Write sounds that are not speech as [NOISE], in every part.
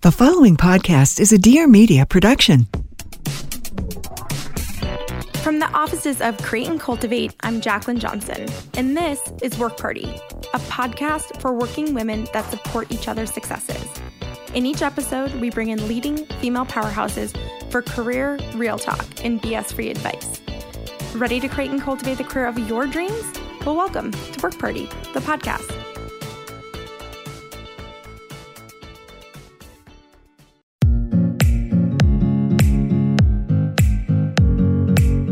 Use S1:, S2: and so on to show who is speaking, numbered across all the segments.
S1: The following podcast is a Dear Media production.
S2: From the offices of Create and Cultivate, I'm Jacqueline Johnson, and this is Work Party, a podcast for working women that support each other's successes. In each episode, we bring in leading female powerhouses for career, real talk, and BS free advice. Ready to create and cultivate the career of your dreams? Well, welcome to Work Party, the podcast.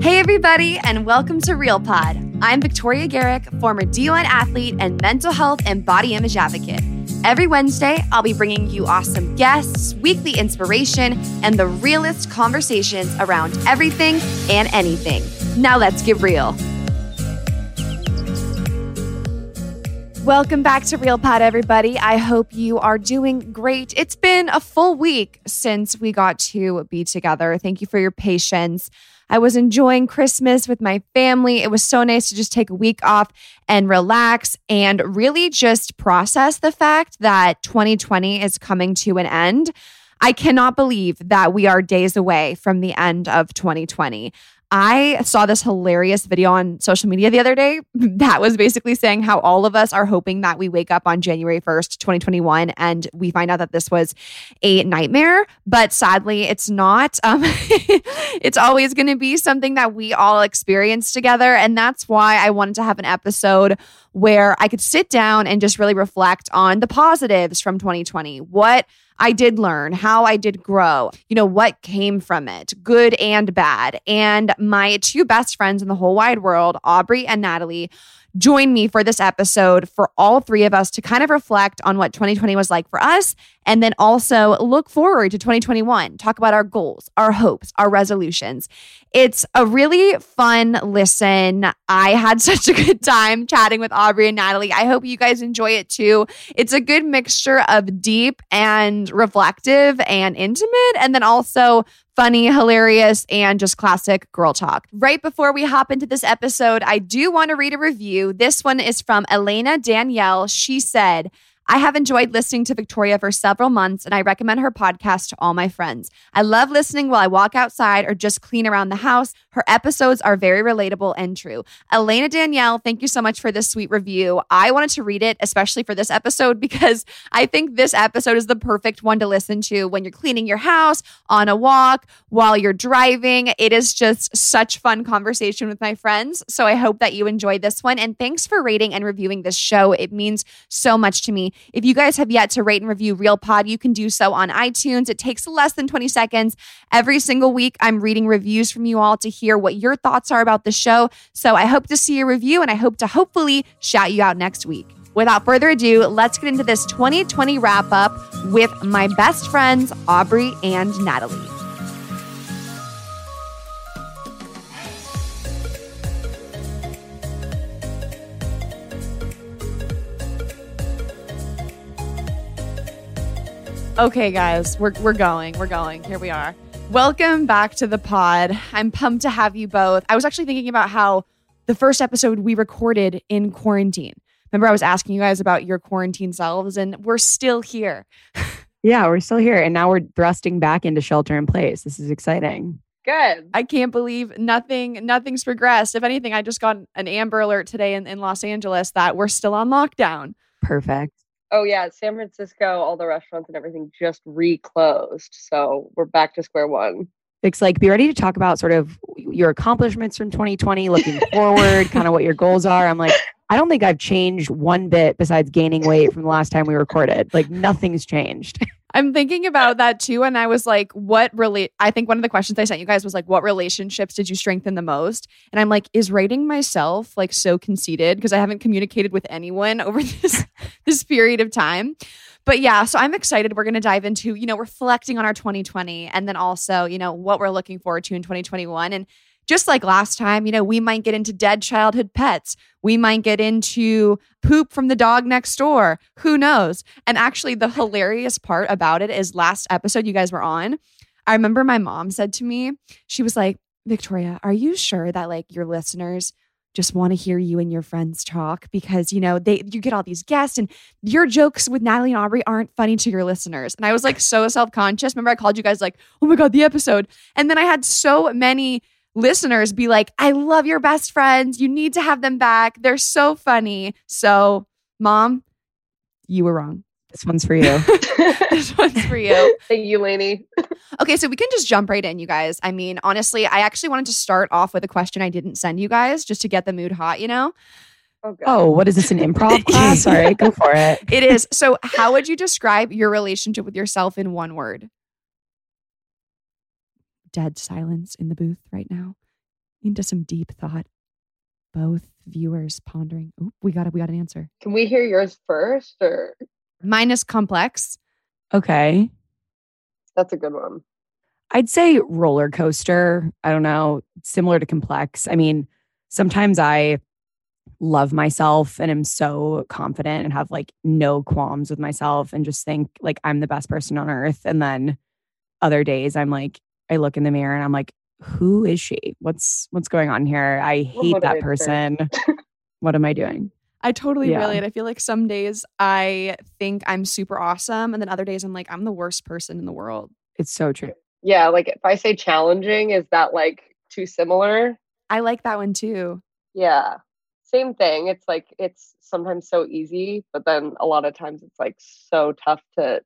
S3: Hey, everybody, and welcome to Real Pod. I'm Victoria Garrick, former D1 athlete and mental health and body image advocate. Every Wednesday, I'll be bringing you awesome guests, weekly inspiration, and the realest conversations around everything and anything. Now, let's get real. Welcome back to Real Pod, everybody. I hope you are doing great. It's been a full week since we got to be together. Thank you for your patience. I was enjoying Christmas with my family. It was so nice to just take a week off and relax and really just process the fact that 2020 is coming to an end. I cannot believe that we are days away from the end of 2020. I saw this hilarious video on social media the other day [LAUGHS] that was basically saying how all of us are hoping that we wake up on January 1st, 2021, and we find out that this was a nightmare. But sadly, it's not. [LAUGHS] Um, [LAUGHS] it's always going to be something that we all experience together. And that's why I wanted to have an episode where I could sit down and just really reflect on the positives from 2020. What I did learn, how I did grow, you know, what came from it, good and bad. And my two best friends in the whole wide world, Aubrey and Natalie, join me for this episode for all three of us to kind of reflect on what 2020 was like for us and then also look forward to 2021, talk about our goals, our hopes, our resolutions. It's a really fun listen. I had [LAUGHS] such a good time chatting with Aubrey and Natalie. I hope you guys enjoy it too. It's a good mixture of deep and reflective and intimate, and then also funny, hilarious, and just classic girl talk. Right before we hop into this episode, I do want to read a review. This one is from Elena Danielle. She said, I have enjoyed listening to Victoria for several months, and I recommend her podcast to all my friends. I love listening while I walk outside or just clean around the house. Her episodes are very relatable and true. Elena Danielle, thank you so much for this sweet review. I wanted to read it, especially for this episode, [LAUGHS] because I think this episode is the perfect one to listen to when you're cleaning your house, on a walk, while you're driving. It is just such fun conversation with my friends. So I hope that you enjoyed this one. And thanks for rating and reviewing this show. It means so much to me. If you guys have yet to rate and review Real Pod, you can do so on iTunes. It takes less than 20 seconds. Every single week, I'm reading reviews from you all to hear what your thoughts are about the show. So I hope to see your review and I hope to hopefully shout you out next week. Without further ado, let's get into this 2020 wrap up with my best friends, Aubrey and Natalie. Okay, guys, we're, we're going. We're going. Here we are. Welcome back to the pod. I'm pumped to have you both. I was actually thinking about how the first episode we recorded in quarantine. Remember, I was asking you guys about your quarantine selves, and we're still here. [LAUGHS]
S4: Yeah, we're still here. And now we're thrusting back into shelter in place. This is exciting.
S3: Good. I can't believe nothing, nothing's progressed. If anything, I just got an Amber Alert today in, in Los Angeles that we're still on lockdown.
S4: Perfect.
S5: Oh yeah, San Francisco, all the restaurants and everything just reclosed. So we're back to square one.
S4: It's like be ready to talk about sort of your accomplishments from 2020, looking [LAUGHS] forward, kind of what your goals are. I'm like, I don't think I've changed one bit besides gaining weight from the last time we recorded. Like nothing's changed. [LAUGHS]
S3: I'm thinking about that too. And I was like, what really, I think one of the questions I sent you guys was like, what relationships did you strengthen the most? And I'm like, is rating myself like so conceited because I haven't communicated with anyone [LAUGHS] over this, [LAUGHS] this period of time. But yeah, so I'm excited. We're going to dive into, you know, reflecting on our 2020 and then also, you know, what we're looking forward to in 2021. And just like last time, you know, we might get into dead childhood pets. We might get into poop from the dog next door. Who knows? And actually, the hilarious part about it is last episode you guys were on. I remember my mom said to me, she was like, Victoria, are you sure that like your listeners just want to hear you and your friends talk because you know they you get all these guests and your jokes with Natalie and Aubrey aren't funny to your listeners. And I was like so self-conscious. Remember I called you guys like, "Oh my god, the episode." And then I had so many listeners be like, I love your best friends. You need to have them back. They're so funny. So, mom, you were wrong.
S4: This one's for you. [LAUGHS]
S3: this one's for you. [LAUGHS]
S5: Thank you, Lainey.
S3: okay, so we can just jump right in, you guys. I mean, honestly, I actually wanted to start off with a question I didn't send you guys just to get the mood hot, you know?
S4: Oh, oh what is this, an improv [LAUGHS] class? Sorry, go for it.
S3: It is. So, how would you describe your relationship with yourself in one word? Dead silence in the booth right now into some deep thought. Both viewers pondering. Oop, we got it. We got an answer.
S5: Can we hear yours first or
S3: mine is complex?
S4: Okay.
S5: That's a good one.
S4: I'd say roller coaster. I don't know, similar to complex. I mean, sometimes I love myself and am so confident and have like no qualms with myself and just think like I'm the best person on earth. And then other days I'm like, I look in the mirror and I'm like, who is she? What's what's going on here? I hate that person. what am I doing?
S3: I totally yeah. relate. I feel like some days I think I'm super awesome, and then other days I'm like, I'm the worst person in the world.
S4: It's so true.
S5: Yeah, like if I say challenging, is that like too similar?
S3: I like that one too.
S5: Yeah. Same thing. It's like it's sometimes so easy, but then a lot of times it's like so tough to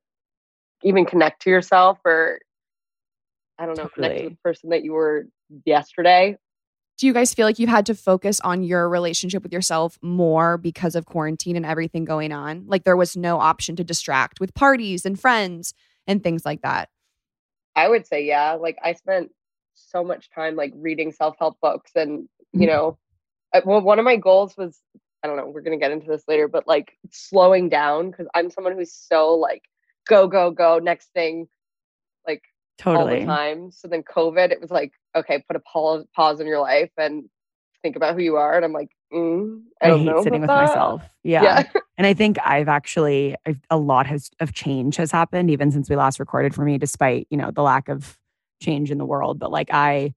S5: even connect to yourself or I don't know, totally. connect to the person that you were yesterday.
S3: Do you guys feel like you've had to focus on your relationship with yourself more because of quarantine and everything going on? Like there was no option to distract with parties and friends and things like that.
S5: I would say, yeah. Like I spent so much time like reading self-help books and, you mm-hmm. know, I, well, one of my goals was, I don't know, we're going to get into this later, but like slowing down because I'm someone who's so like, go, go, go, next thing.
S4: Totally.
S5: all the time. So then COVID, it was like, okay, put a pause pause in your life and think about who you are. And I'm like, mm, I,
S4: I hate sitting with that. myself. [LAUGHS] Yeah. yeah. and I think I've actually I've, a lot has of change has happened even since we last recorded for me, despite you know the lack of change in the world. But like I,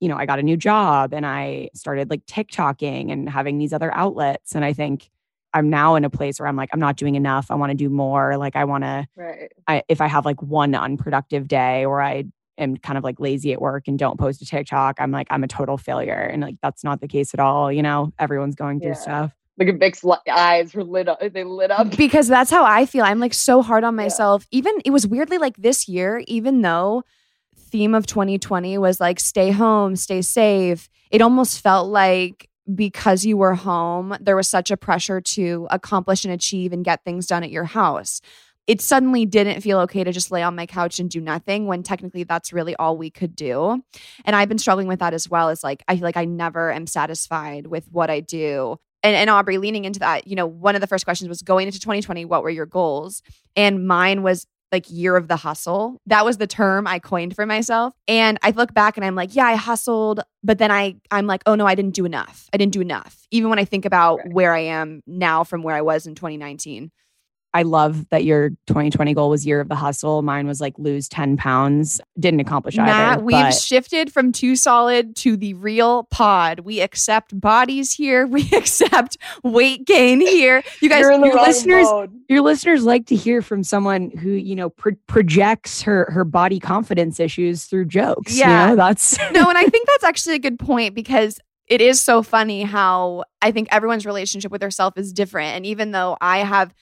S4: you know, I got a new job and I started like TikToking and having these other outlets. And I think I'm now in a place where I'm like, I'm not doing enough. I want to do more. Like, I want to,
S5: right.
S4: I, if I have like one unproductive day or I am kind of like lazy at work and don't post a TikTok, I'm like, I'm a total failure. And like, that's not the case at all. You know, everyone's going through yeah. stuff.
S5: Look at Vic's eyes were lit up. They lit up. [LAUGHS]
S3: Because that's how I feel. I'm like so hard on myself. Yeah. Even it was weirdly like this year, even though theme of 2020 was like stay home, stay safe, it almost felt like because you were home, there was such a pressure to accomplish and achieve and get things done at your house. It suddenly didn't feel okay to just lay on my couch and do nothing when technically that's really all we could do. And I've been struggling with that as well. Is like, I feel like I never am satisfied with what I do. And, and Aubrey, leaning into that, you know, one of the first questions was going into 2020, what were your goals? And mine was like year of the hustle. That was the term I coined for myself. And I look back and I'm like, yeah, I hustled, but then I I'm like, oh no, I didn't do enough. I didn't do enough. Even when I think about right. where I am now from where I was in 2019.
S4: I love that your 2020 goal was year of the hustle. Mine was like lose 10 pounds. Didn't accomplish Matt, either.
S3: we've but... shifted from too solid to the real pod. We accept bodies here. [LAUGHS] We accept weight gain here. You guys,
S4: your listeners, mode. your listeners like to hear from someone who you know pro- projects her her body confidence issues through jokes. Yeah, you know, that's [LAUGHS] [LAUGHS]
S3: no, and I think that's actually a good point because it is so funny how I think everyone's relationship with herself is different. And even though I have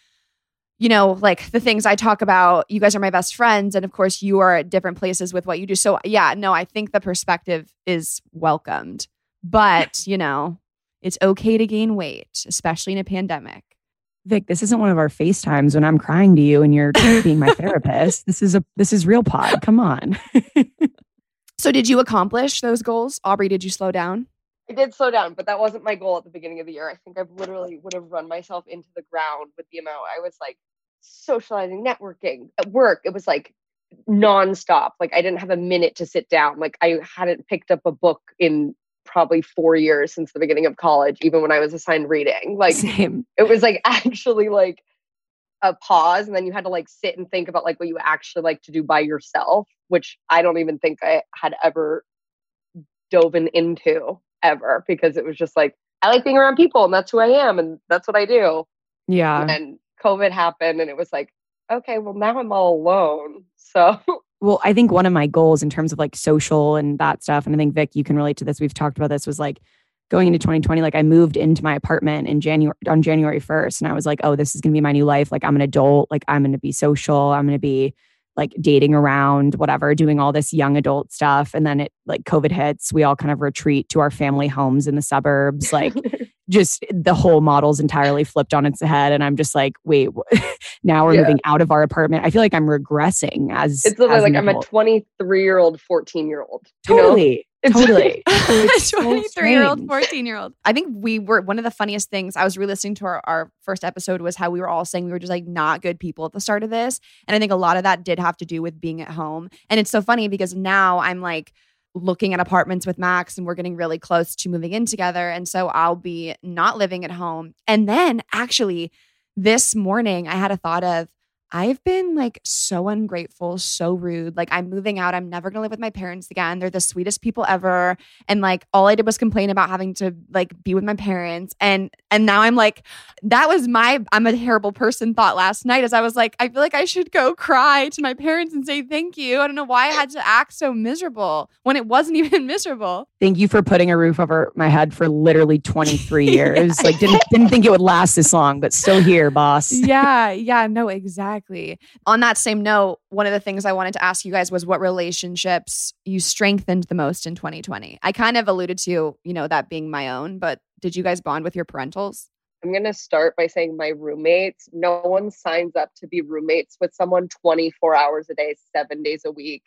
S3: you know, like the things I talk about, you guys are my best friends. And of course, you are at different places with what you do. So, yeah, no, I think the perspective is welcomed. But, [LAUGHS] you know, it's okay to gain weight, especially in a pandemic.
S4: Vic, this isn't one of our FaceTimes when I'm crying to you and you're [LAUGHS] being my therapist. This is a this is real pod. Come on. [LAUGHS]
S3: so did you accomplish those goals? Aubrey, did you slow down?
S5: I did slow down, but that wasn't my goal at the beginning of the year. I think I literally would have run myself into the ground with the amount I was like socializing, networking at work. It was like nonstop. Like I didn't have a minute to sit down. Like I hadn't picked up a book in probably four years since the beginning of college, even when I was assigned reading. Like
S4: Same.
S5: it was like [LAUGHS] actually like a pause and then you had to like sit and think about like what you actually like to do by yourself, which I don't even think I had ever dove into ever because it was just like I like being around people and that's who I am and that's what I do.
S4: Yeah.
S5: And COVID happened and it was like, okay, well now I'm all alone. So [LAUGHS]
S4: well, I think one of my goals in terms of like social and that stuff, and I think Vic, you can relate to this. We've talked about this. Was like going into 2020. Like I moved into my apartment in January on January 1st, and I was like, oh, this is gonna be my new life. Like I'm an adult. Like I'm gonna be social. I'm gonna be like dating around, whatever, doing all this young adult stuff. And then it like COVID hits. We all kind of retreat to our family homes in the suburbs. Like [LAUGHS] just the whole model's entirely flipped on its head and i'm just like wait [LAUGHS] now we're yeah. moving out of our apartment. I feel like i'm regressing as
S5: it's literally
S4: as
S5: like i'm a 23 year old 14 year old
S4: totally totally. [LAUGHS] [LAUGHS]
S3: 23 year old 14 year old i think we were one of the funniest things i was re-listening to our, our first episode was how we were all saying we were just like not good people at the start of this and i think a lot of that did have to do with being at home and it's so funny because now i'm like looking at apartments with Max and we're getting really close to moving in together. And so I'll be not living at home. And then actually, this morning I had a thought of, I've been like so ungrateful, so rude. Like I'm moving out. I'm never going to live with my parents again. They're the sweetest people ever. And like all I did was complain about having to like be with my parents. And and now I'm like that was my I'm a terrible person thought last night as I was like I feel like I should go cry to my parents and say thank you. I don't know why I had to act so miserable when it wasn't [LAUGHS] even miserable.
S4: Thank you for putting a roof over my head for literally 23 [LAUGHS] years. yeah. Like didn't didn't think it would last this long, but still here, boss.
S3: yeah, yeah, no, exactly exactly. On that same note, one of the things I wanted to ask you guys was what relationships you strengthened the most in 2020. I kind of alluded to, you know, that being my own, but did you guys bond with your parentals?
S5: I'm going to start by saying my roommates, no one signs up to be roommates with someone 24 hours a day, seven days a week.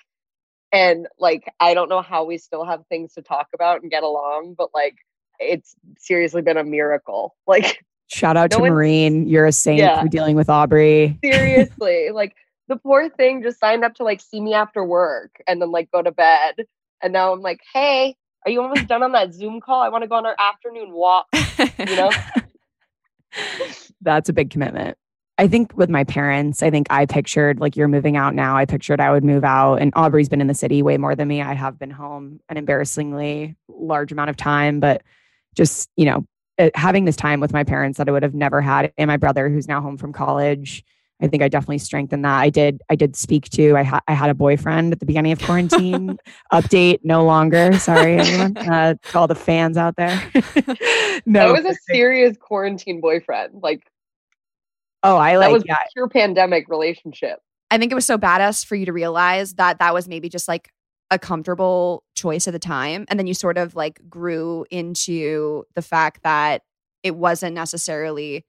S5: And like, I don't know how we still have things to talk about and get along, but like, it's seriously been a miracle. [LAUGHS] Like,
S4: Shout out no to one, Marine. You're a saint yeah. for dealing with Aubrey.
S5: Seriously. [LAUGHS] like the poor thing just signed up to like see me after work and then like go to bed. And now I'm like, hey, are you almost done on that Zoom call? I want to go on our afternoon walk. You know? [LAUGHS]
S4: That's a big commitment. I think with my parents, I think I pictured like you're moving out now. I pictured I would move out, and Aubrey's been in the city way more than me. I have been home an embarrassingly large amount of time, but just, you know, having this time with my parents that I would have never had, and my brother who's now home from college. I think I definitely strengthened that. I did. I did speak to. I, ha- I had a boyfriend at the beginning of quarantine. [LAUGHS] Update: no longer. Sorry, everyone. [LAUGHS] Uh, to all the fans out there. [LAUGHS]
S5: no, that was a serious quarantine boyfriend. Like,
S4: oh, I like.
S5: That was
S4: yeah.
S5: pure pandemic relationship.
S3: I think it was so badass for you to realize that that was maybe just like a comfortable choice at the time and then you sort of like grew into the fact that it wasn't necessarily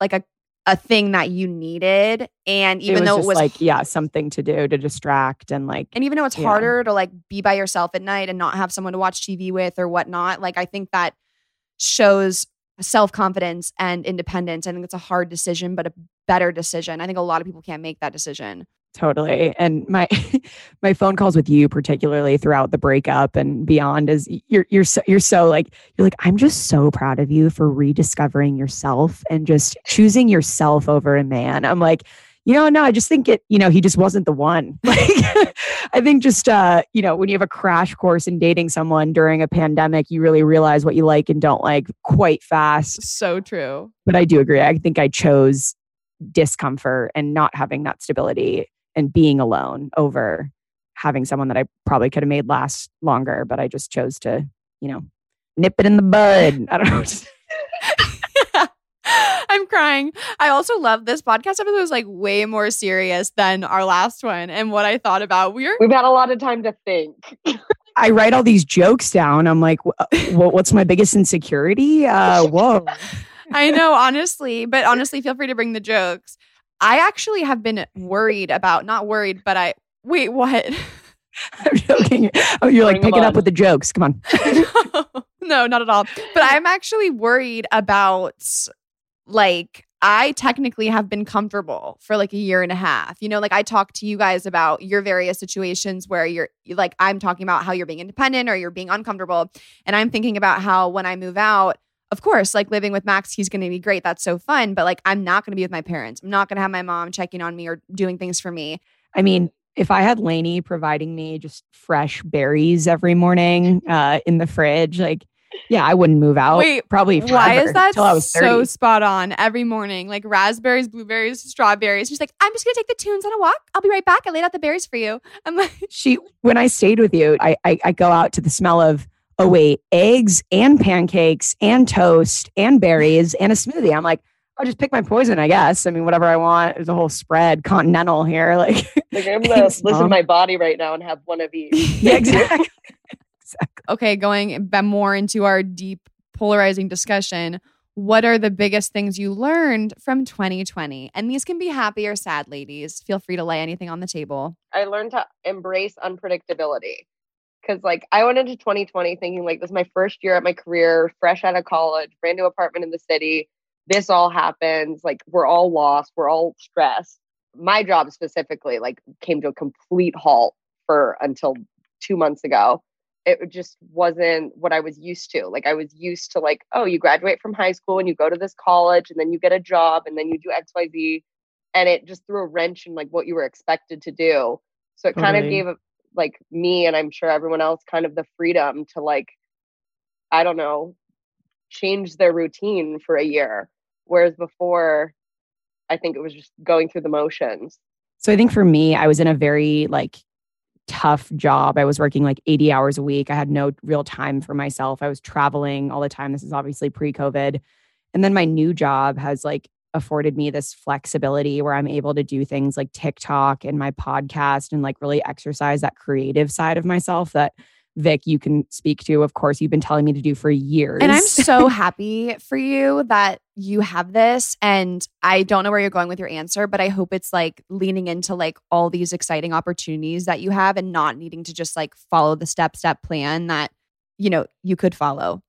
S3: like a a thing that you needed and even
S4: it
S3: though it was
S4: like yeah something to do to distract and like
S3: and even though it's yeah. harder to like be by yourself at night and not have someone to watch tv with or whatnot like i think that shows self-confidence and independence. I think it's a hard decision but a better decision. I think a lot of people can't make that decision
S4: totally. And my [LAUGHS] my phone calls with you particularly throughout the breakup and beyond is you're you're so you're so like you're like i'm just so proud of you for rediscovering yourself and just choosing yourself over a man. I'm like you know no i just think it you know he just wasn't the one. [LAUGHS] Like i think just uh you know when you have a crash course in dating someone during a pandemic you really realize what you like and don't like quite fast.
S3: So true.
S4: But i do agree. I think i chose discomfort and not having that stability and being alone over having someone that I probably could have made last longer, but I just chose to, you know, nip it in the bud. I don't know. [LAUGHS] [LAUGHS]
S3: I'm crying. I also love this podcast episode was like way more serious than our last one and what I thought about. We're
S5: We've had a lot of time to think. [LAUGHS]
S4: I write all these jokes down. I'm like, "Wh- what's my biggest insecurity? Uh, whoa.
S3: I know, honestly, but honestly, feel free to bring the jokes. I actually have been worried about, not worried, but I, wait, what? [LAUGHS]
S4: I'm joking. Oh, you're like
S5: Bring 'em
S4: picking up with the jokes. Come on. [LAUGHS]
S3: no, not at all. But I'm actually worried about, like, I technically have been comfortable for like a year and a half. You know, like I talked to you guys about your various situations where you're like, I'm talking about how you're being independent or you're being uncomfortable. And I'm thinking about how when I move out, of course, like living with Max, he's going to be great. That's so fun. But like, I'm not going to be with my parents. I'm not going to have my mom checking on me or doing things for me.
S4: I mean, if I had Lainey providing me just fresh berries every morning [LAUGHS] uh, in the fridge, like, yeah, I wouldn't move out.
S3: Wait,
S4: probably
S3: Why is that
S4: I was
S3: so spot on every morning? Like raspberries, blueberries, strawberries. She's like, I'm just gonna take the tunes on a walk. I'll be right back. I laid out the berries for you. I'm like,
S4: she when I stayed with you, I, I I go out to the smell of oh wait, eggs and pancakes and toast and berries and a smoothie. I'm like, I'll just pick my poison, I guess. I mean, whatever I want. There's a whole spread, continental here. [LAUGHS] Like,
S5: Like I'm gonna
S4: Thanks,
S5: listen to my body right now and have one of [LAUGHS] each.
S4: yeah, exactly. exactly.
S3: okay, going ba- more into our deep polarizing discussion. What are the biggest things you learned from 2020? And these can be happy or sad, ladies. Feel free to lay anything on the table.
S5: I learned to embrace unpredictability. Cause like I went into 2020 thinking like this is my first year at my career, fresh out of college, brand new apartment in the city. This all happens. Like we're all lost. We're all stressed. My job specifically like came to a complete halt for until two months ago. It just wasn't what I was used to. Like I was used to like, oh, you graduate from high school and you go to this college and then you get a job and then you do XYZ. And it just threw a wrench in like what you were expected to do. So it kind of
S4: Totally.
S5: gave like me and I'm sure everyone else kind of the freedom to like, I don't know, change their routine for a year. Whereas before, I think it was just going through the motions.
S4: So I think for me, I was in a very like tough job. I was working like 80 hours a week. I had no real time for myself. I was traveling all the time. This is obviously pre-COVID. And then my new job has like afforded me this flexibility where I'm able to do things like TikTok and my podcast and like really exercise that creative side of myself that Vic, you can speak to. Of course, you've been telling me to do for years.
S3: And I'm [LAUGHS] so happy for you that you have this. And I don't know where you're going with your answer, but I hope it's like leaning into like all these exciting opportunities that you have and not needing to just like follow the step step plan that, you know, you could follow.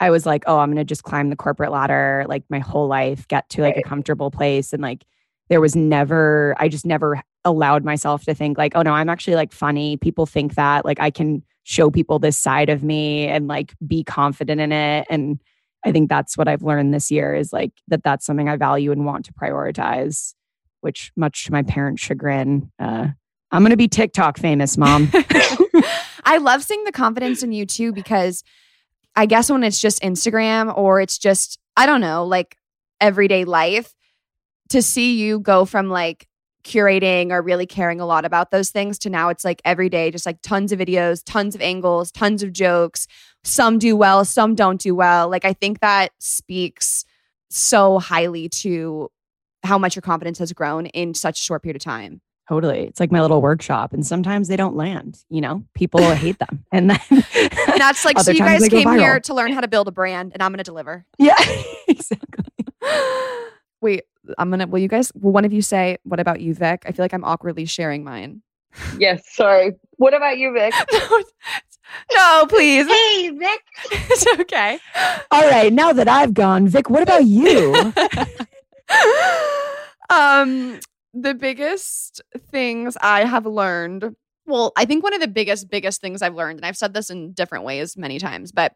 S4: I was like, oh, I'm gonna just climb the corporate ladder like my whole life, get to like a comfortable place. And like there was never, I just never allowed myself to think like, oh no, I'm actually like funny. People think that like I can show people this side of me and like be confident in it. And I think that's what I've learned this year is like that that's something I value and want to prioritize, which much to my parents' chagrin, uh, I'm gonna be TikTok famous, mom. [LAUGHS]
S3: I love seeing the confidence in you too, because I guess when it's just Instagram or it's just, I don't know, like everyday life, to see you go from like curating or really caring a lot about those things to now it's like every day, just like tons of videos, tons of angles, tons of jokes. Some do well, some don't do well. Like, I think that speaks so highly to how much your confidence has grown in such a short period of time.
S4: Totally. It's like my little workshop. And sometimes they don't land, you know, people hate them. And then [LAUGHS]
S3: And that's like, so you guys
S4: they go
S3: came here to learn how to build a brand, and I'm going to deliver.
S4: Yeah, [LAUGHS] exactly. [GASPS]
S3: Wait, I'm gonna. Will you guys? Will one of you say what about you, Vic? I feel like I'm awkwardly sharing mine. [LAUGHS]
S5: Yes, sorry. What about you, Vic? [LAUGHS]
S3: no, no, please.
S5: hey, Vic.
S3: it's okay.
S4: All right. Now that I've gone, Vic, what about you?
S3: um, the biggest things I have learned. Well, I think one of the biggest, biggest things I've learned, and I've said this in different ways many times, but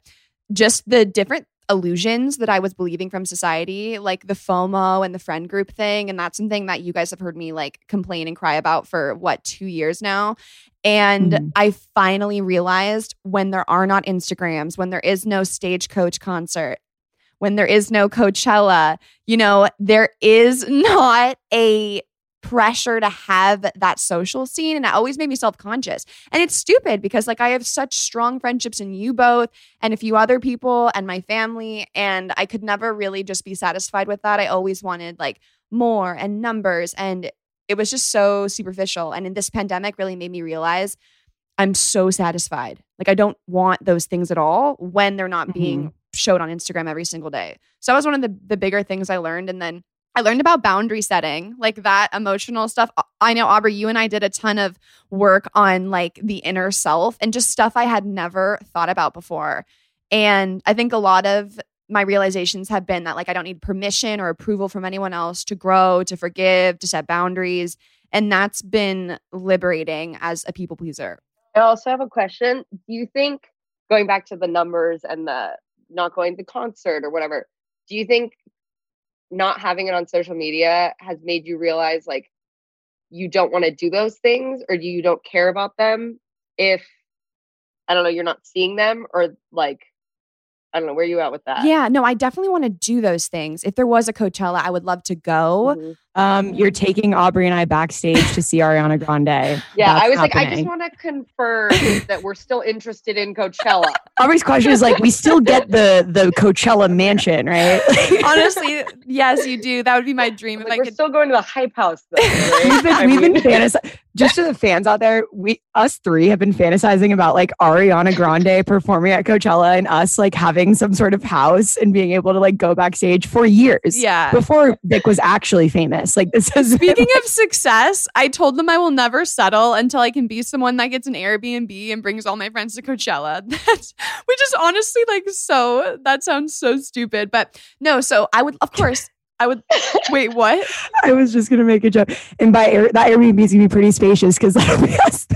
S3: just the different illusions that I was believing from society, like the FOMO and the friend group thing. And that's something that you guys have heard me like complain and cry about for what, two years now. And
S4: Mhm.
S3: I finally realized when there are not Instagrams, when there is no stagecoach concert, when there is no Coachella, you know, there is [LAUGHS] not a pressure to have that social scene and it always made me self-conscious. And it's stupid because like I have such strong friendships in you both and a few other people and my family and I could never really just be satisfied with that. I always wanted like more and numbers and it was just so superficial and in this pandemic really made me realize I'm so satisfied. Like I don't want those things at all when they're not being
S4: Mhm.
S3: showed on Instagram every single day. So that was one of the the bigger things I learned and then I learned about boundary setting, like that emotional stuff. I know Aubrey, you and I did a ton of work on like the inner self and just stuff I had never thought about before. And I think a lot of my realizations have been that like I don't need permission or approval from anyone else to grow, to forgive, to set boundaries. And that's been liberating as a people pleaser.
S5: I also have a question. Do you think going back to the numbers and the not going to concert or whatever, do you think not having it on social media has made you realize like you don't want to do those things or you don't care about them if I don't know, you're not seeing them or like I don't know, where are you at with that?
S3: Yeah, no, I definitely want to do those things. If there was a Coachella, I would love to go.
S5: Mhm.
S4: Um, you're taking Aubrey and I backstage to see Ariana Grande.
S5: Yeah,
S4: That's
S5: I was like, I just want to confirm that we're still interested in Coachella.
S4: Aubrey's question is like, we still get the the Coachella mansion, right? [LAUGHS]
S3: Honestly, yes, you do. That would be my dream if
S5: Like,
S3: I
S5: we're
S3: could.
S5: still going to the hype house though. [LAUGHS] Right?
S4: we've been,
S5: I
S4: we've been [LAUGHS] fantasizing. Just to the fans out there, we us three have been fantasizing about like Ariana Grande performing at Coachella and us like having some sort of house and being able to like go backstage for years.
S3: Yeah.
S4: Before Vic was actually famous. Like this is [LAUGHS]
S3: Speaking of success, I told them I will never settle until I can be someone that gets an Airbnb and brings all my friends to Coachella. [LAUGHS] That's which is honestly like so that sounds so stupid. But no, so I would of course I would [LAUGHS] wait, what?
S4: I was just gonna make a joke. And by Air, that Airbnb is gonna be pretty spacious because that'll be us.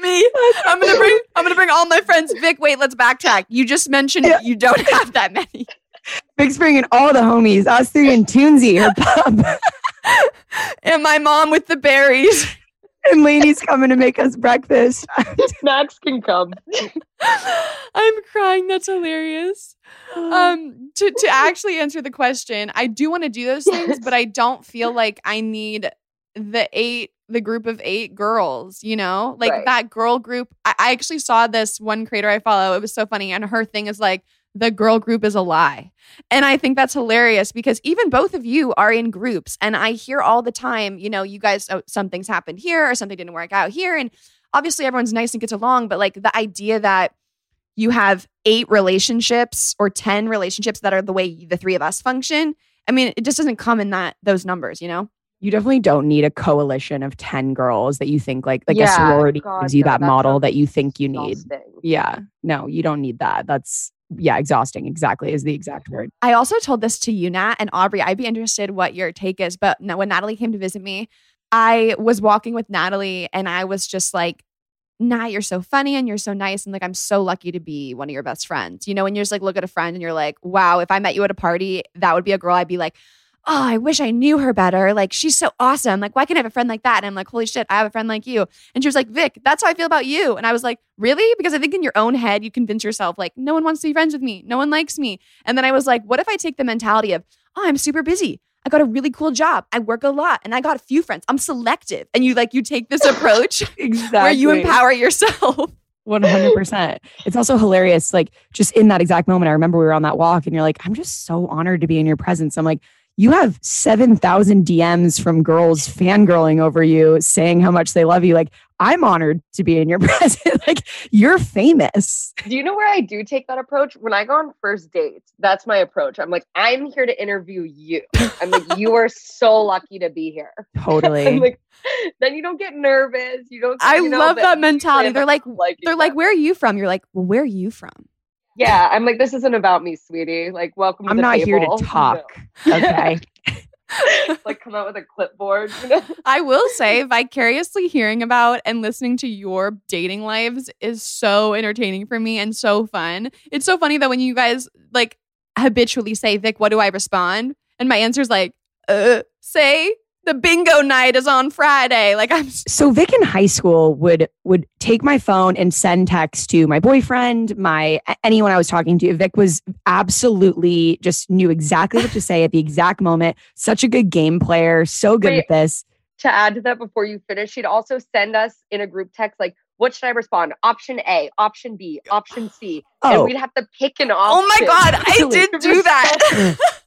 S3: Me. I'm gonna bring I'm gonna bring all my friends. Vic, wait, let's backtrack. You just mentioned
S4: Yeah.
S3: you don't have that many.
S4: Vic's and all the homies, us three and Toonsy, her pup. [LAUGHS]
S3: And my mom with the berries.
S4: and Lainey's coming to make us breakfast. [LAUGHS]
S5: Max can come. [LAUGHS]
S3: I'm crying. That's hilarious. Um, to to actually answer the question, I do want to do those things, but I don't feel like I need the eight, the group of eight girls. You know, like
S5: Right.
S3: that girl group. I, I actually saw this one creator I follow. It was so funny, and her thing is like the girl group is a lie. And I think that's hilarious because even both of you are in groups. And I hear all the time, you know, you guys, oh, something's happened here or something didn't work out here. And obviously everyone's nice and gets along. But like the idea that you have eight relationships or 10 relationships that are the way the three of us function, I mean, it just doesn't come in that those numbers, you know?
S4: you definitely don't need a coalition of 10 girls that you think like like a sorority
S5: God,
S4: gives you
S5: no,
S4: that
S5: that
S4: model that you think you need.
S5: Exhausting.
S4: Yeah. No, you don't need that. That's yeah, exhausting. Exactly is the exact mm-hmm. word.
S3: I also told this to you, Nat and Aubrey. I'd be interested what your take is. But when Natalie came to visit me, I was walking with Natalie and I was just like, Nat, you're so funny and you're so nice. And like, I'm so lucky to be one of your best friends. You know, when you just like look at a friend and you're like, wow, if I met you at a party, that would be a girl I'd be like, oh, I wish I knew her better. Like, she's so awesome. Like, why can't I have a friend like that? And I'm like, holy shit, I have a friend like you. And she was like, Vic, that's how I feel about you. And I was like, really? Because I think in your own head, you convince yourself, like, no one wants to be friends with me. No one likes me. And then I was like, what if I take the mentality of, oh, I'm super busy. I got a really cool job. I work a lot and I got a few friends. I'm selective. And you like, you take this [LAUGHS] approach
S4: Exactly.
S3: where you empower yourself. [LAUGHS]
S4: 100%. It's also hilarious. Like, just in that exact moment, I remember we were on that walk and you're like, I'm just so honored to be in your presence. I'm like, you have 7,000 DMs from girls fangirling over you saying how much they love you. Like, I'm honored to be in your [LAUGHS] presence. like, you're famous.
S5: Do you know where I do take that approach? When I go on first dates, that's my approach. I'm like, I'm here to interview you. I'm like, you are so lucky to be here. [LAUGHS] I'm
S4: Totally.
S5: like, then you don't get nervous. You don't.
S3: I
S5: you know,
S3: love that mentality. They're
S5: up
S3: like, they're like, where are you from? You're like, well, where are you from?
S5: Yeah, I'm like, this isn't about me, sweetie. Like, welcome. To
S4: I'm not here to [LAUGHS] talk.
S5: No.
S4: Okay. [LAUGHS]
S5: like, come out with a clipboard. You know? [LAUGHS]
S3: I will say, vicariously hearing about and listening to your dating lives is so entertaining for me and so fun. It's so funny that when you guys like habitually say, Vic, what do I respond? And my answer is like, uh, say the bingo night is on Friday. Like I'm
S4: So Vic in high school would would take my phone and send texts to my boyfriend, my anyone I was talking to. Vic was absolutely just knew exactly what to say at the exact moment. Such a good game player, so good
S5: Wait.
S4: with this.
S5: To add to that, before you finish, she'd also send us in a group text like, "What should I respond? Option A, option B, option C," and
S4: Oh.
S5: we'd have to pick an
S3: Oh my god, I did do that. [LAUGHS] [LAUGHS]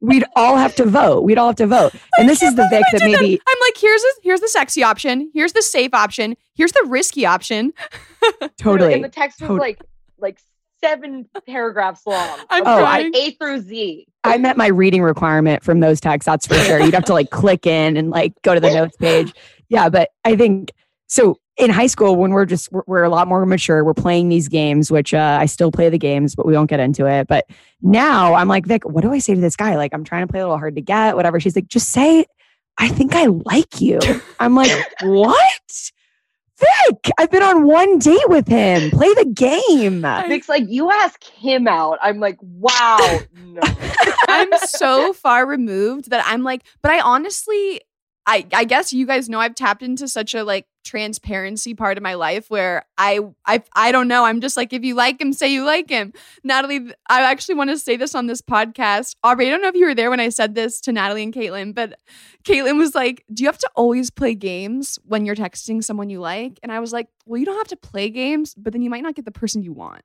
S4: We'd all have to vote. We'd all have to vote. And this is the Vic that
S3: did that.
S4: maybe
S3: I'm like, here's a, here's the sexy option, here's the safe option, here's the risky option. [LAUGHS]
S4: totally.
S5: And the text was
S4: Tot-
S5: like like seven paragraphs long.
S3: I'm
S4: Oh,
S5: like,
S3: trying.
S5: A through Z.
S4: I met my reading requirement from those texts. That's for sure. You'd have to like click in and like go to the notes page. Yeah, but I think so. In high school, when we're just we're, we're a lot more mature, we're playing these games, which uh, I still play the games, but we won't get into it. But now I'm like, Vic, what do I say to this guy? Like, I'm trying to play a little hard to get, whatever. She's like, just say, I think I like you. [LAUGHS] I'm like, what? Vic, I've been on one date with him. Play the game.
S5: Vic's like, you ask him out. I'm like, wow, no. [LAUGHS]
S3: I'm so far removed that I'm like, but I honestly, I I guess you guys know I've tapped into such a like transparency part of my life where I I I don't know. I'm just like, if you like him, say you like him. Natalie, I actually want to say this on this podcast. Aubrey, I don't know if you were there when I said this to Natalie and Caitlin, but Caitlin was like, Do you have to always play games when you're texting someone you like? And I was like, Well, you don't have to play games, but then you might not get the person you want.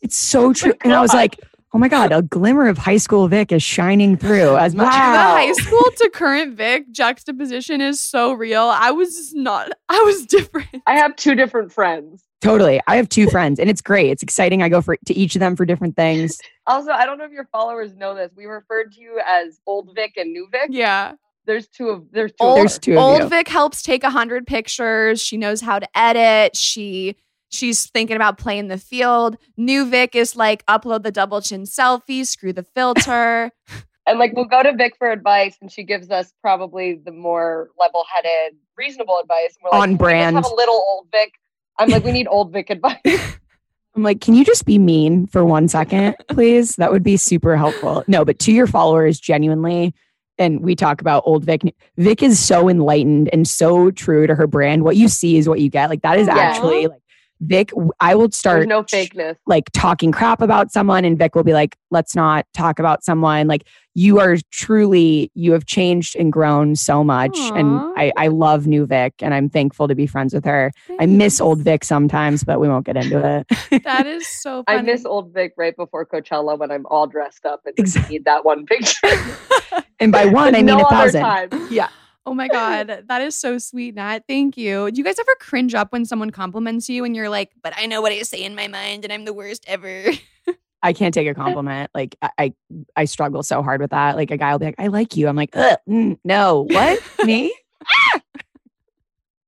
S4: It's so [LAUGHS] oh true. And I was like, oh my God, a glimmer of high school Vic is shining through as much.
S3: As
S5: the
S3: high [LAUGHS] school to current Vic juxtaposition is so real. I was just not, [LAUGHS] I was different.
S5: I have two different friends.
S4: Totally. I have two friends and it's great. It's exciting. I go for to each of them for different things.
S5: Also, I don't know if your followers know this. We referred to you as old Vic and new Vic.
S3: Yeah.
S5: There's two of there's two.
S3: Old,
S5: of
S4: There's two of
S3: old
S4: you.
S3: Vic helps take a hundred pictures. She knows how to edit. She she's thinking about playing the field. New Vic is like upload the double chin selfie, screw the filter. [LAUGHS]
S5: And like we'll go to Vic for advice, and she gives us probably the more level-headed, reasonable advice. And we're like,
S4: On
S5: "Can we
S4: brand.
S5: Have a little old Vic. I'm like, we need old Vic advice. [LAUGHS]
S4: I'm like, can you just be mean for one second, please? That would be super helpful. No, but to your followers, genuinely, and we talk about old Vic. Vic is so enlightened and so true to her brand. What you see is what you get. Like that is
S5: Yeah.
S4: actually like Vic. I will start
S5: There's no fakeness.
S4: like talking crap about someone and Vic will be like, let's not talk about someone. Like you are truly, you have changed and grown so much. And I, I love new Vic and I'm thankful to be friends with her. I miss old Vic sometimes, but we won't get into it.
S3: That is [LAUGHS] so funny.
S5: I miss old Vic right before Coachella when I'm all dressed up and just
S4: Exactly.
S5: need that one picture. [LAUGHS]
S4: And by one, [LAUGHS] I mean
S5: no
S4: a
S5: other
S4: thousand.
S5: time.
S4: Yeah.
S3: Oh my God. That is so sweet, Nat. Thank you. Do you guys ever cringe up when someone compliments you and you're like, but I know what I say in my mind and I'm the worst ever? [LAUGHS]
S4: I can't take a compliment. Like I, I, I struggle so hard with that. Like a guy will be like, I like you. I'm like, Ugh, mm, no, what? [LAUGHS] Me?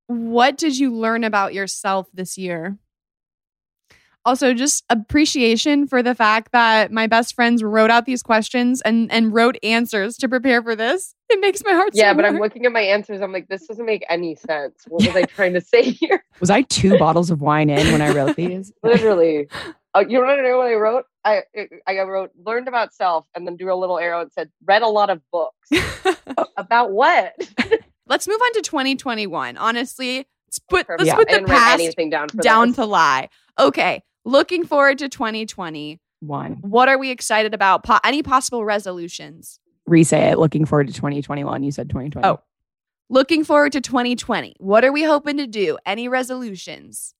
S3: What did you learn about yourself this year? Also, just appreciation for the fact that my best friends wrote out these questions and and wrote answers to prepare for this. It makes my heart
S5: Yeah,
S3: so
S5: but I'm looking at my answers. I'm like, this doesn't make any sense. What was I [LAUGHS] trying to say here?
S4: Was I two bottles of wine in when I wrote these? [LAUGHS]
S5: Literally. Uh, you want to know what I wrote? I I wrote learned about self and then drew a little arrow and said read a lot of books. [LAUGHS] about what?
S3: Let's move on to 2021. Honestly, let's put let's
S5: Perfect.
S3: put
S5: I
S3: the
S5: didn't
S3: past
S5: anything down
S3: down
S5: this.
S3: to lie. Okay, looking forward to 2020.
S4: One.
S3: What are we excited about? Po- any possible resolutions?
S4: Re-say it. Looking forward to 2021. You said 2020.
S3: Oh. Looking forward to 2020. What are we hoping to do? Any resolutions?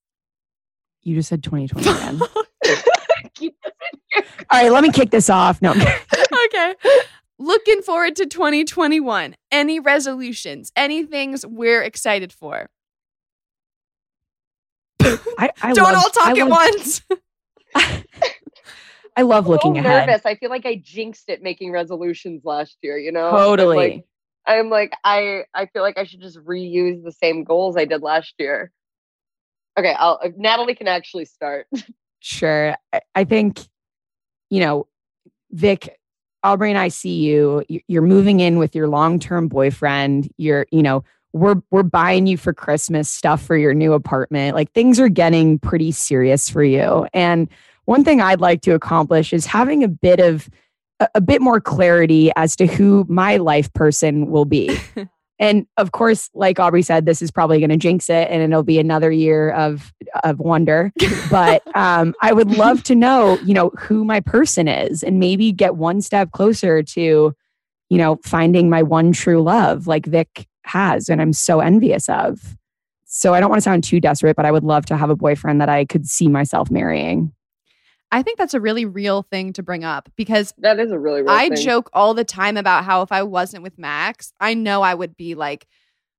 S4: You just said 2020 again. [LAUGHS] All right, let me kick this off. No, [LAUGHS]
S3: okay. Looking forward to 2021. Any resolutions? Any things we're excited for?
S4: I, I
S3: Don't
S4: love,
S3: all talk
S4: I
S3: at
S4: love,
S3: once. [LAUGHS]
S4: I love
S5: I'm
S4: looking
S5: so
S4: ahead.
S5: nervous. I feel like I jinxed it making resolutions last year, you know? I'm
S4: Totally.
S5: like, I'm like, I I feel like I should just reuse the same goals I did last year. Okay, I'll uh, Natalie can actually start. [LAUGHS]
S4: Sure. I, I think, you know, Vic, Aubrey and I see you. You're moving in with your long-term boyfriend. You're, you know, we're we're buying you for Christmas stuff for your new apartment. Like things are getting pretty serious for you. And one thing I'd like to accomplish is having a bit of a, a bit more clarity as to who my life person will be. [LAUGHS] And of course, like Aubrey said, this is probably going to jinx it and it'll be another year of of wonder. But [LAUGHS] um, I would love to know, you know, who my person is and maybe get one step closer to, you know, finding my one true love like Vic has and I'm so envious of. So I don't want to sound too desperate, but I would love to have a boyfriend that I could see myself marrying.
S3: I think that's a really real thing to bring up because
S5: That is a really real
S3: I
S5: thing.
S3: joke all the time about how if I wasn't with Max, I know I would be like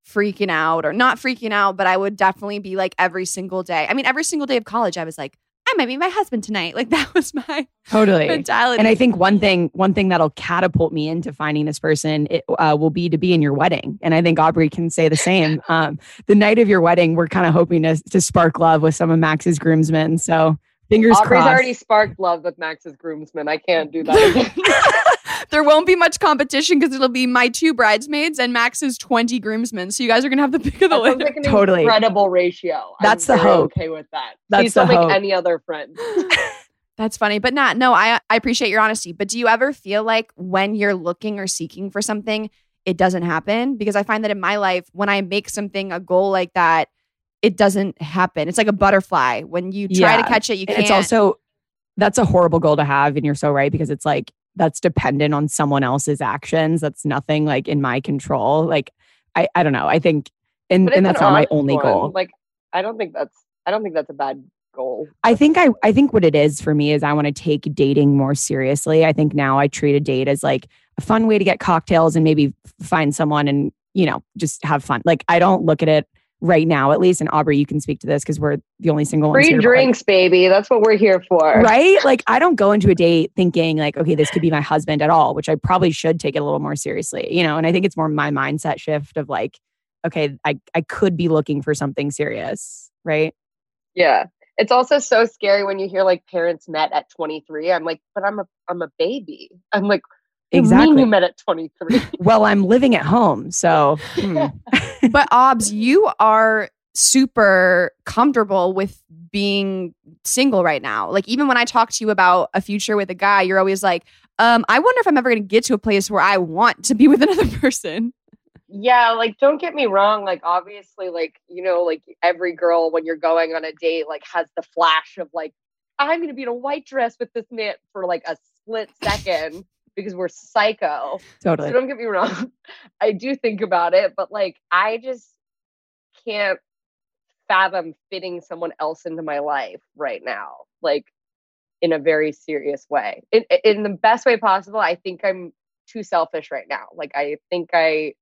S3: freaking out or not freaking out, but I would definitely be like every single day. I mean, every single day of college, I was like, I might be my husband tonight. Like [LAUGHS] that was my
S4: Totally.
S3: mentality.
S4: And I think one thing, one thing that'll catapult me into finding this person it, uh, will be to be in your wedding. And I think Aubrey can say the same. [LAUGHS] Um, the night of your wedding, we're kind of hoping to, to spark love with some of Max's groomsmen. So fingers crossed.
S5: Aubrey's
S4: crossed.
S5: already sparked love with Max's groomsmen. I can't do that [LAUGHS] again.
S3: There won't be much competition because it'll be my two bridesmaids and Max's 20 groomsmen. So you guys are going to have the pick of the
S5: That sounds
S3: litter.
S5: like
S4: Totally.
S5: incredible ratio.
S4: That's
S5: I'm
S4: the hope.
S5: Okay with that.
S4: That's
S5: Please don't
S4: the
S5: make
S4: hope.
S5: any other friends. [LAUGHS]
S3: That's funny, but not. No, I I appreciate your honesty. But do you ever feel like when you're looking or seeking for something, it doesn't happen? Because I find that in my life, when I make something a goal like that, it doesn't happen. It's like a butterfly. When you try to catch it, you can't.
S4: it's also that's a horrible goal to have and you're so right because it's like that's dependent on someone else's actions. That's nothing like in my control. Like i i don't know. I think and, and that's
S5: an
S4: not my only
S5: one.
S4: goal.
S5: Like I don't think that's I don't think that's a bad goal.
S4: i think i i think what it is for me is i want to take dating more seriously. I think now i treat a date as like a fun way to get cocktails and maybe find someone and you know just have fun. Like i don't look at it right now at least and aubrey you can speak to this because we're the only single ones
S5: Free
S4: here, like,
S5: drinks, baby. That's what we're here for.
S4: right? Like I don't go into a date thinking like, okay, this could be my husband at all, which I probably should take it a little more seriously, you know. And I think it's more my mindset shift of like, okay, I I could be looking for something serious, right?
S5: Yeah. It's also so scary when you hear like parents met at 23. I'm like, but I'm a I'm a baby. I'm like, what do you mean
S4: Exactly.
S5: you met at 23. [LAUGHS]
S4: Well, I'm living at home, so hmm. [LAUGHS]
S3: but Obs, you are super comfortable with being single right now. Like even when I talk to you about a future with a guy, you're always like, um, I wonder if I'm ever going to get to a place where I want to be with another [LAUGHS] person.
S5: yeah, like don't get me wrong. Like obviously, like, you know, like every girl when you're going on a date, like has the flash of like, I'm gonna be in a white dress with this man for like a split second because we're psycho.
S4: totally.
S5: So don't get me wrong. [LAUGHS] I do think about it, but like I just can't fathom fitting someone else into my life right now. Like in a very serious way. In in the best way possible. I think I'm too selfish right now. Like I think I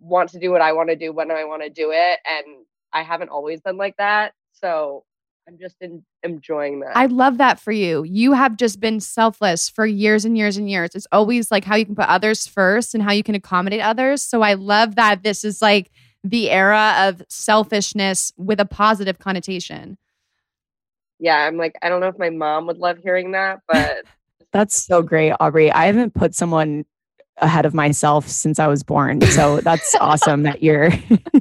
S5: want to do what I want to do when I want to do it and I haven't always been like that. So I'm just in, enjoying that.
S3: I love that for you. You have just been selfless for years and years and years. It's always like how you can put others first and how you can accommodate others. So I love that this is like the era of selfishness with a positive connotation.
S5: yeah, I'm like I don't know if my mom would love hearing that, but [LAUGHS]
S4: That's so great, Aubrey. I haven't put someone ahead of myself since I was born. So that's [LAUGHS] awesome that you're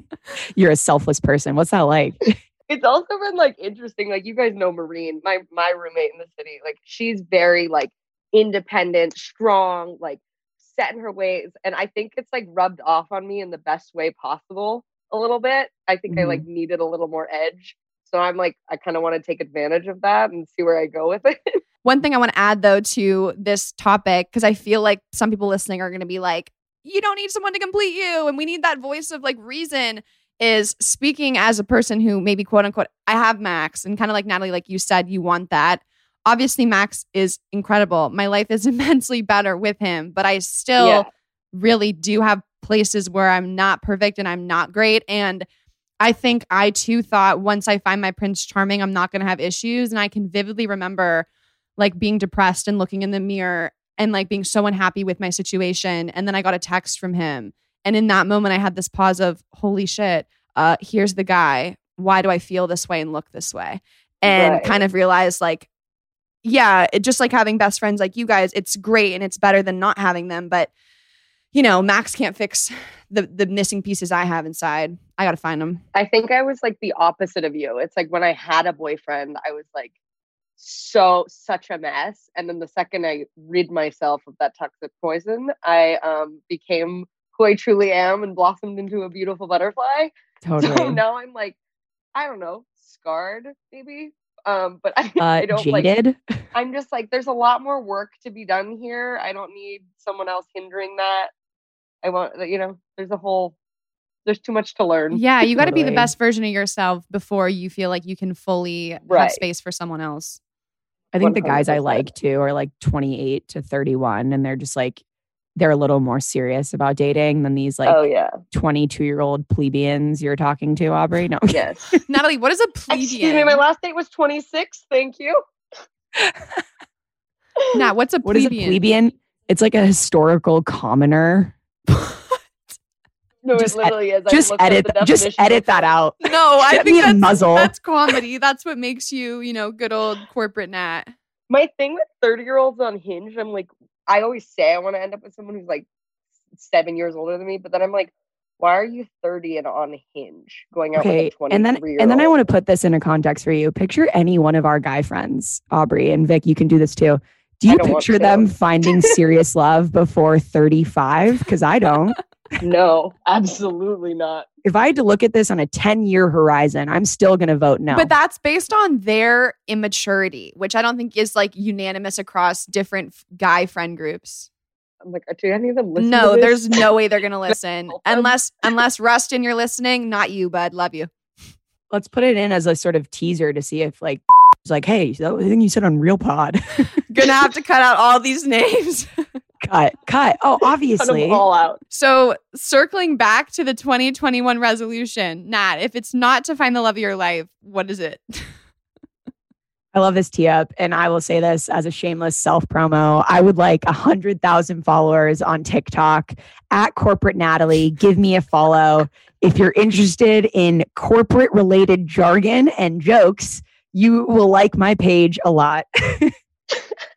S4: [LAUGHS] you're a selfless person. What's that like?
S5: It's also been like interesting. Like you guys know Marine, my my roommate in the city. Like she's very like independent, strong, like set in her ways. And I think it's like rubbed off on me in the best way possible a little bit. I think I like mm-hmm. needed a little more edge. So I'm like, I kind of want to take advantage of that and see where I go with it. [LAUGHS]
S3: One thing I want to add though to this topic, because I feel like some people listening are going to be like, you don't need someone to complete you. And we need that voice of like reason is speaking as a person who maybe quote unquote, I have Max and kind of like Natalie, like you said, you want that. Obviously, Max is incredible. My life is [LAUGHS] immensely better with him, but I still
S5: Yeah.
S3: really do have places where I'm not perfect and I'm not great. And I think I too thought once I find my Prince Charming, I'm not going to have issues. And I can vividly remember like being depressed and looking in the mirror and like being so unhappy with my situation. And then I got a text from him. And in that moment, I had this pause of, holy shit, uh, here's the guy. Why do I feel this way and look this way? And
S5: Right.
S3: kind of realized like, yeah, it just like having best friends like you guys, it's great and it's better than not having them. But you know, Max can't fix the the missing pieces I have inside. I gotta find them.
S5: I think I was like the opposite of you. It's like when I had a boyfriend, I was like so such a mess. And then the second I rid myself of that toxic poison, I um became who I truly am and blossomed into a beautiful butterfly. [LAUGHS]
S4: Totally.
S5: So now I'm like, I don't know, scarred maybe. Um, but [LAUGHS] I,
S4: uh,
S5: I don't like
S4: jaded.
S5: I'm just like, there's a lot more work to be done here. I don't need someone else hindering that. I want, you know, there's a whole, there's too much to learn.
S3: Yeah, you got to be the best version of yourself before you feel like you can fully have space for someone else.
S4: I think the guys I like too are like 28 to 31, and they're just like they're a little more serious about dating than these like
S5: oh yeah.
S4: 22 year old plebeians you're talking to, Aubrey. No,
S5: Yes. [LAUGHS]
S3: Natalie, what is a [LAUGHS]
S5: Excuse me,
S3: plebeian?
S5: my last date was 26. Thank you. [LAUGHS]
S3: Nat, what's a
S4: what is a
S3: plebeian?
S4: plebeian? It's like a historical commoner.
S5: No,
S4: Just
S5: it literally is. I
S4: Just
S5: looked
S4: edit,
S5: the
S4: th- just edit that out.
S3: No, I
S4: Get
S3: think
S4: me a
S3: that's,
S4: muzzle.
S3: that's comedy. That's what makes you, you know, good old corporate Nat.
S5: My thing with 30 year olds on Hinge, I'm like, I always say I want to end up with someone who's like seven years older than me, but then I'm like, why are you 30 and on Hinge going out
S4: Okay,
S5: with a 23
S4: and then
S5: year
S4: and then I want to put this into context for you. Picture any one of our guy friends, Aubrey and Vic. You can do this too. Do you picture them finding serious love before 35? Because I don't.
S5: No, absolutely not.
S4: If I had to look at this on a 10 year horizon, I'm still going to vote no.
S3: But that's based on their immaturity, which I don't think is like unanimous across different f- guy friend groups.
S5: I'm like, do any of them listen?
S3: no,
S5: to this?
S3: there's no way they're gonna [LAUGHS] listen unless unless Rustin, you're listening. Not you, bud. Love you.
S4: Let's put it in as a sort of teaser to see if like it's [LAUGHS] like, hey, that the thing you said on Real Pod.
S3: Gonna have to cut out all these [LAUGHS] names.
S4: Cut, cut. Oh, [LAUGHS]
S5: Cut 'em
S4: obviously.
S5: all out.
S3: So circling back to the 2021 resolution, Nat, if it's not to find the love of your life, what is it?
S4: I love this tee up. And I will say this as a shameless self promo. I would like a hundred thousand followers on TikTok at corporate Natalie. Give me a follow. If you're interested in corporate related jargon and jokes, you will like my page a lot. [LAUGHS]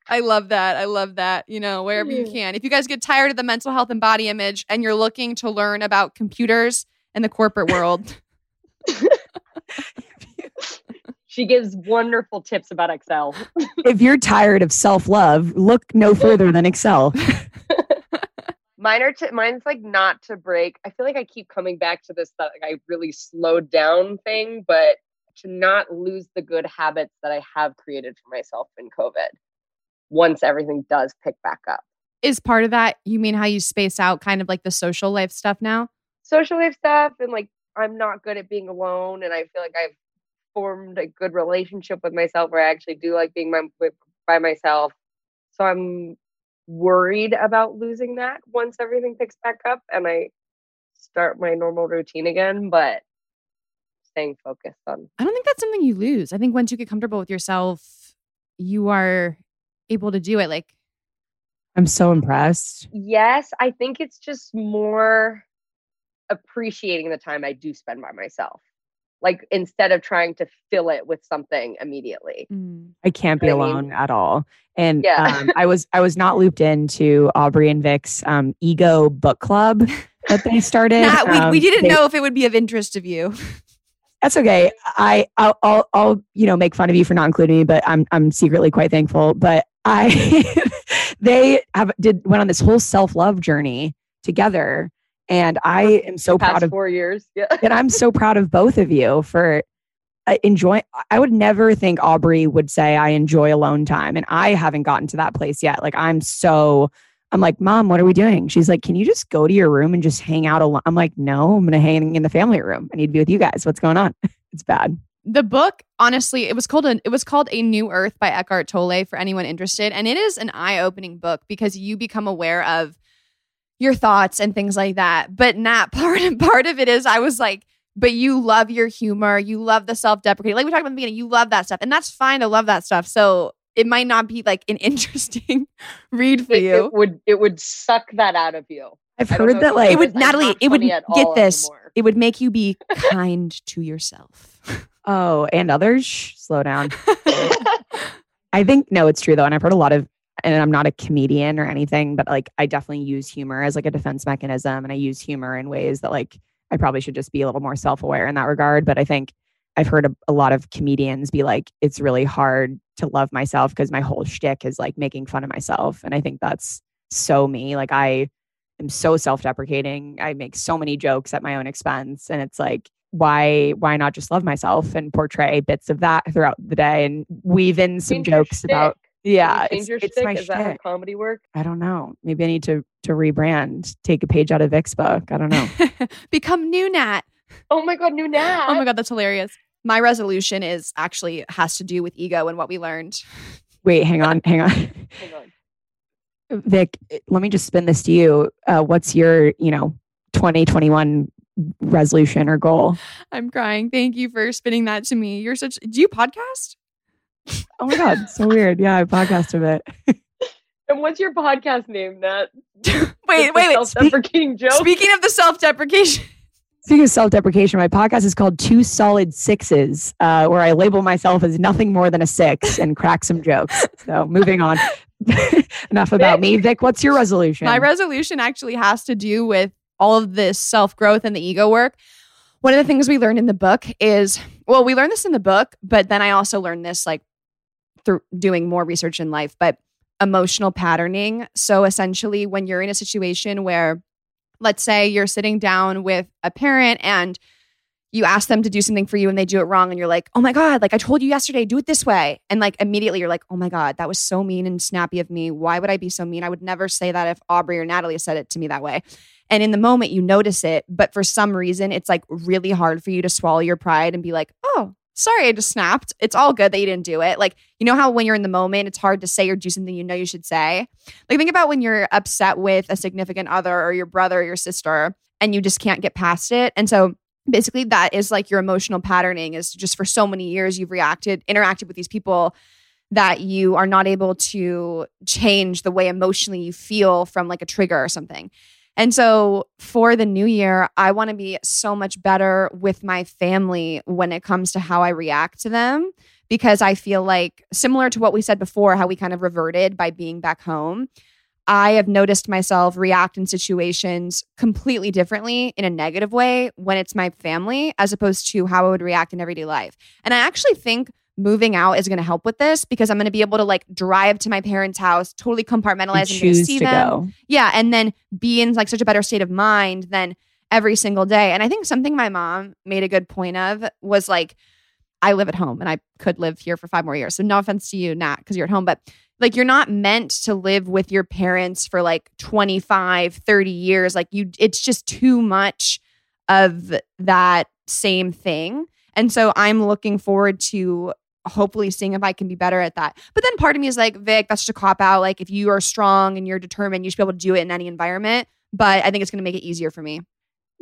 S3: I love that. I love that. You know, wherever you
S5: mm.
S3: can. If you guys get tired of the mental health and body image and you're looking to learn about computers and the corporate world, [LAUGHS] [LAUGHS]
S5: She gives wonderful tips about Excel. [LAUGHS]
S4: if you're tired of self love, look no further than Excel.
S5: Mine are to, mine's like not to break. I feel like I keep coming back to this that like I really slowed down thing, but to not lose the good habits that I have created for myself in COVID once everything does pick back up.
S3: is part of that, you mean how you space out kind of like the social life stuff now?
S5: Social life stuff and like I'm not good at being alone and I feel like I've formed a good relationship with myself where I actually do like being my, by myself. So I'm worried about losing that once everything picks back up and I start my normal routine again, but staying focused on
S3: I don't think that's something you lose. I think once you get comfortable with yourself, you are able to do it. Like,
S4: I'm so impressed.
S5: yes, I think it's just more appreciating the time I do spend by myself. Like instead of trying to fill it with something immediately.
S3: mm,
S4: I can't be
S5: I mean-
S4: alone at all. And
S5: Yeah.
S4: um, I was [LAUGHS] I was not looped into Aubrey and Vic's um, ego book club that they started.
S3: Nat, we, we
S4: Um,
S3: didn't
S4: they-
S3: know if it would be of interest of you. [LAUGHS]
S4: That's okay. I I'll, I'll I'll you know make fun of you for not including me, but I'm I'm secretly quite thankful. But I [LAUGHS] they have did went on this whole self love journey together, and I am so proud of
S5: four years. Yeah.
S4: and I'm so proud of both of you for uh, enjoying. I would never think Aubrey would say I enjoy alone time, and I haven't gotten to that place yet. Like I'm so. I'm like, Mom, what are we doing? She's like, Can you just go to your room and just hang out alone? I'm like, No, I'm gonna hang in the family room. I need to be with you guys. What's going on? [LAUGHS] it's bad.
S3: The book honestly it was called a, it was called a new earth by eckhart tolle for anyone interested. And it is an eye-opening book because you become aware of your thoughts and things like that. But not [LAUGHS] part of part of it is i was like but you love your humor. You love the self-deprecating. Like we talked about in the beginning you love that stuff. And that's fine to love that stuff. So it might not be like an [LAUGHS] interesting read for
S5: It,
S3: you.
S5: it would it would suck that out of you.
S4: I've heard that like
S3: it would
S5: I'm
S3: natalie it would get this.
S5: anymore.
S3: it would make you be [LAUGHS] kind to yourself
S4: oh, and others. Shh, slow down. [LAUGHS] I think no, it's true though, and I've heard a lot of. And I'm not a comedian or anything, but like I definitely use humor as like a defense mechanism, and I use humor in ways that like I probably should just be a little more self aware in that regard. But I think I've heard a, a lot of comedians be like, it's really hard to love myself because my whole shtick is like making fun of myself, and I think that's so me. Like I am so self-deprecating. I make so many jokes at my own expense and it's like why why not just love myself and portray bits of that throughout the day and weave in some
S5: Change
S4: jokes about yeah,
S5: Change
S4: it's,
S5: your
S4: it's my
S5: Is that how comedy work?
S4: I don't know. Maybe I need to to rebrand, take a page out of Vic's book. I don't know. [LAUGHS]
S3: Become new Nat.
S5: Oh my god, new Nat.
S3: Oh my god, that's hilarious. My resolution is actually has to do with ego and what we learned.
S4: Wait, hang on, hang on. [LAUGHS]
S5: Hang on.
S4: Vic, let me just spin this to you. Uh, what's your, you know, 2021 resolution or goal?
S3: I'm crying. Thank you for spinning that to me. You're such. Do you podcast?
S4: Oh my God, so weird. Yeah, I podcast a bit. [LAUGHS]
S5: And what's your podcast name, Nat? [LAUGHS]
S3: wait, wait, wait.
S5: Self-deprecating joke.
S3: Speaking of the self-deprecation, [LAUGHS]
S4: Speaking of self deprecation, my podcast is called Two Solid Sixes, uh, where I label myself as nothing more than a six and crack some jokes. So moving on. Enough about me. Vic, what's your resolution?
S3: my resolution actually has to do with all of this self-growth and the ego work. One of the things we learned in the book is, well, we learned this in the book, but then I also learned this like through doing more research in life, but emotional patterning. So essentially, when you're in a situation where, let's say you're sitting down with a parent and you ask them to do something for you and they do it wrong and you're like, "Oh my god, like I told you yesterday, do it this way." And like immediately you're like, "Oh my god, that was so mean and snappy of me. Why would I be so mean? I would never say that if Aubrey or Natalie said it to me that way." And in the moment you notice it, but for some reason it's like really hard for you to swallow your pride and be like, "Oh, sorry, I just snapped. It's all good that you didn't do it." Like, you know how when you're in the moment, it's hard to say or do something you know you should say? Like think about when you're upset with a significant other or your brother or your sister and you just can't get past it. And so basically that is like your emotional patterning is just for so many years you've reacted interacted with these people that you are not able to change the way emotionally you feel from like a trigger or something. And so for the new year, I want to be so much better with my family when it comes to how I react to them because I feel like similar to what we said before how we kind of reverted by being back home. I have noticed myself react in situations completely differently in a negative way when it's my family as opposed to how I would react in everyday life. And I actually think moving out is going to help with this because I'm going to be able to like drive to my parents' house, totally compartmentalize and,
S4: choose
S3: see
S4: to
S3: them.
S4: go.
S3: Yeah, and then be in like such a better state of mind than every single day. And I think something my mom made a good point of was like I live at home and I could live here for five more years. So no offense to you, Nat, because you're at home, but like you're not meant to live with your parents for like 25, 30 years. Like you it's just too much of that same thing. And so I'm looking forward to hopefully seeing if I can be better at that. But then part of me is like, Vic, that's just a cop out. Like if you are strong and you're determined, you should be able to do it in any environment. But I think it's gonna make it easier for me.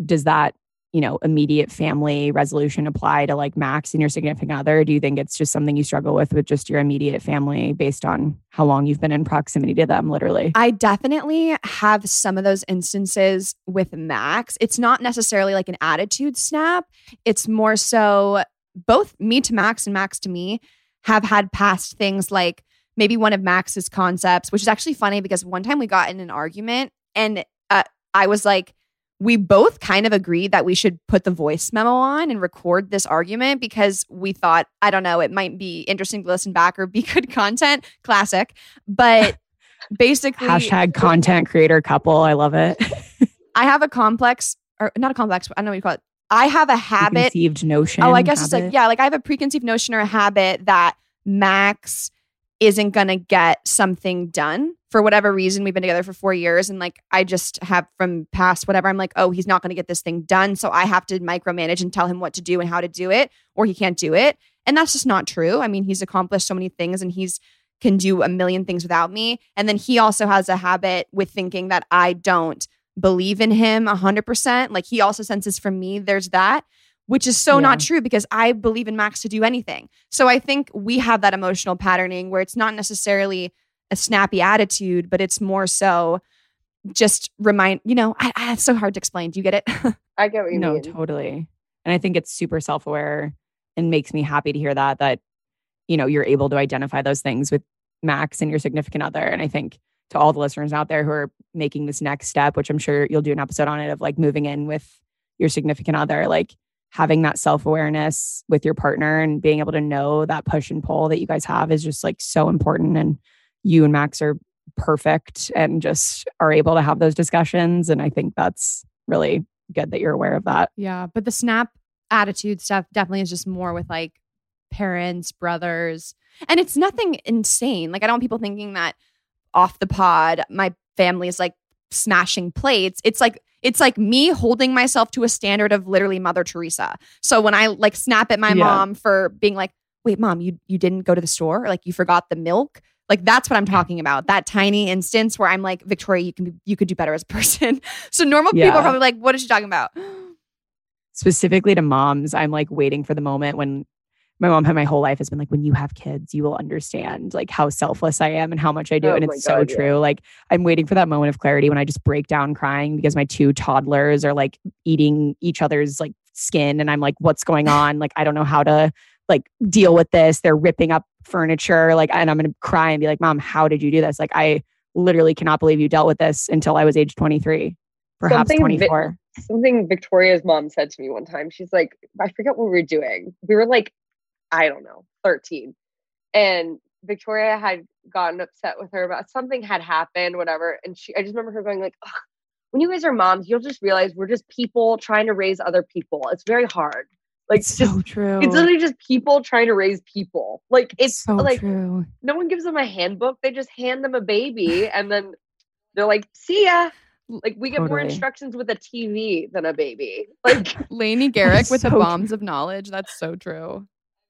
S4: Does that, you know, immediate family resolution apply to like Max and your significant other? Do you think it's just something you struggle with with just your immediate family based on how long you've been in proximity to them, literally?
S3: I definitely have some of those instances with Max. It's not necessarily like an attitude snap. It's more so both me to Max and Max to me have had past things like maybe one of Max's concepts, which is actually funny because one time we got in an argument and uh, I was like, we both kind of agreed that we should put the voice memo on and record this argument because we thought, I don't know, it might be interesting to listen back or be [LAUGHS] good content. Classic. But [LAUGHS] basically,
S4: Hashtag content creator couple. I love it. [LAUGHS]
S3: I have a complex, or not a complex, I don't know what you call it. I have a habit.
S4: Conceived notion.
S3: Oh, I guess it's like, yeah, like I have a preconceived notion or a habit that Max isn't going to get something done for whatever reason. We've been together for four years. And like, I just have from past whatever, I'm like, oh, he's not going to get this thing done. So I have to micromanage and tell him what to do and how to do it, or he can't do it. And that's just not true. I mean, he's accomplished so many things and he's can do a million things without me. And then he also has a habit with thinking that I don't believe in him 100%. Like he also senses from me there's that, which is so not true because I believe in Max to do anything. So I think we have that emotional patterning where it's not necessarily a snappy attitude, but it's more so just remind, you know, I, I, it's so hard to explain. Do you get it? [LAUGHS]
S5: I get what you
S4: no,
S5: mean.
S4: No, totally. And I think it's super self aware and makes me happy to hear that, that, you know, you're able to identify those things with Max and your significant other. And I think to all the listeners out there who are making this next step, which I'm sure you'll do an episode on it of like moving in with your significant other, like having that self awareness with your partner and being able to know that push and pull that you guys have is just like so important. And you and Max are perfect and just are able to have those discussions. And I think that's really good that you're aware of that.
S3: Yeah. But the snap attitude stuff definitely is just more with like parents, brothers. And it's nothing insane. Like, I don't want people thinking that off the pod, my family is like smashing plates. It's like, it's like me holding myself to a standard of literally Mother Teresa. So when I like snap at my
S4: Yeah.
S3: mom for being like, wait, mom, you you didn't go to the store? Or, like you forgot the milk? Like that's what I'm talking about. That tiny instance where I'm like, Victoria, you can be, you could do better as a person. [LAUGHS] So normal people are probably like, what is she talking about? [GASPS]
S4: Specifically to moms, I'm like waiting for the moment when my mom had my whole life has been like, when you have kids, you will understand like how selfless I am and how much I do.
S5: Oh
S4: and it's so
S5: God, yeah.
S4: true. Like I'm waiting for that moment of clarity when I just break down crying because my two toddlers are like eating each other's like skin. And I'm like, what's going [LAUGHS] on? Like, I don't know how to like deal with this. They're ripping up furniture. Like, and I'm going to cry and be like, mom, how did you do this? Like, I literally cannot believe you dealt with this until I was age 23, perhaps
S5: Something vi-
S4: 24.
S5: something Victoria's mom said to me one time. She's like, I forget what we were doing. We were like, I don't know, 13. And Victoria had gotten upset with her about something had happened, whatever. And she I just remember her going like, "Ugh, when you guys are moms, you'll just realize we're just people trying to raise other people. It's very hard. Like
S4: it's
S5: just
S4: so true.
S5: it's literally just people trying to raise people. Like it's
S4: so
S5: like
S4: true.
S5: no one gives them a handbook. They just hand them a baby and then they're like, see ya. Like we get more instructions with a TV than a baby. Like [LAUGHS]
S3: Lainey Garrick [LAUGHS] with the
S4: so
S3: bombs of knowledge. That's so true.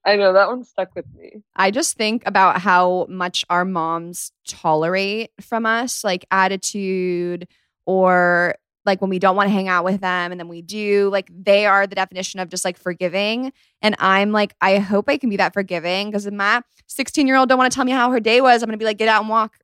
S5: I know that one stuck with me.
S3: I just think about how much our moms tolerate from us, like attitude or like when we don't want to hang out with them and then we do. Like they are the definition of just like forgiving. And I'm like, I hope I can be that forgiving because if my 16 year old don't want to tell me how her day was, I'm going to be like, get out and walk.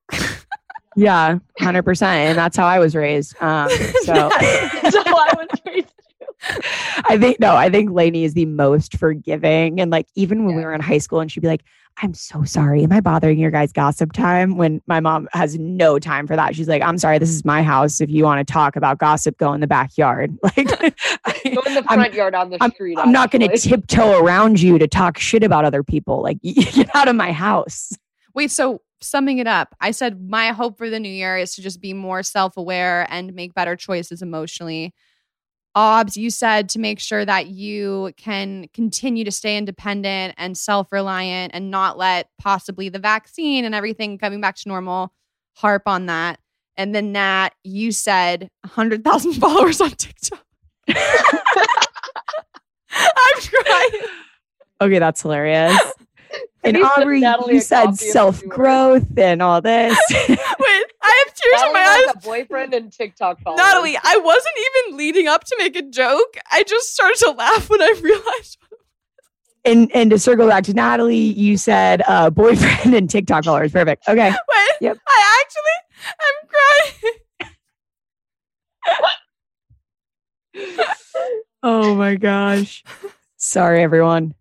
S4: Yeah, hundred percent, and that's how I was raised. Um, [LAUGHS] so
S5: so [LAUGHS] I was raised.
S4: I think no, I think Lainey is the most forgiving, and like even when we were in high school, and she'd be like, "I'm so sorry, am I bothering your guys' gossip time?" When my mom has no time for that, she's like, "I'm sorry, this is my house. If you want to talk about gossip, go in the backyard." [LAUGHS] Like, [LAUGHS]
S5: Go in the
S4: I'm-
S5: front yard on the
S4: I'm,
S5: street.
S4: I'm not going to tiptoe around you to talk shit about other people. Like, [LAUGHS] get out of my house.
S3: Wait, so summing it up, I said my hope for the new year is to just be more self aware and make better choices emotionally. Obs, you said to make sure that you can continue to stay independent and self reliant and not let possibly the vaccine and everything coming back to normal harp on that. And then Nat, you said 100,000 [LAUGHS] followers on TikTok. [LAUGHS] I'm crying.
S4: Okay, that's hilarious. And
S5: Maybe
S4: Aubrey,
S5: Natalie
S4: you said
S5: copy of the
S4: self
S5: viewer.
S4: growth and all this. [LAUGHS]
S3: Wait, I have tears in
S5: Natalie
S3: my
S5: has
S3: eyes.
S5: a boyfriend and TikTok followers.
S3: Natalie, I wasn't even leading up to make a joke. I just started to laugh when I [LAUGHS] realized.
S4: and and to circle back to Natalie, you said uh, boyfriend and TikTok followers. Perfect. Okay. [LAUGHS]
S3: Wait,
S4: Yep.
S3: I actually, I'm crying.
S4: Oh my gosh. Sorry, everyone.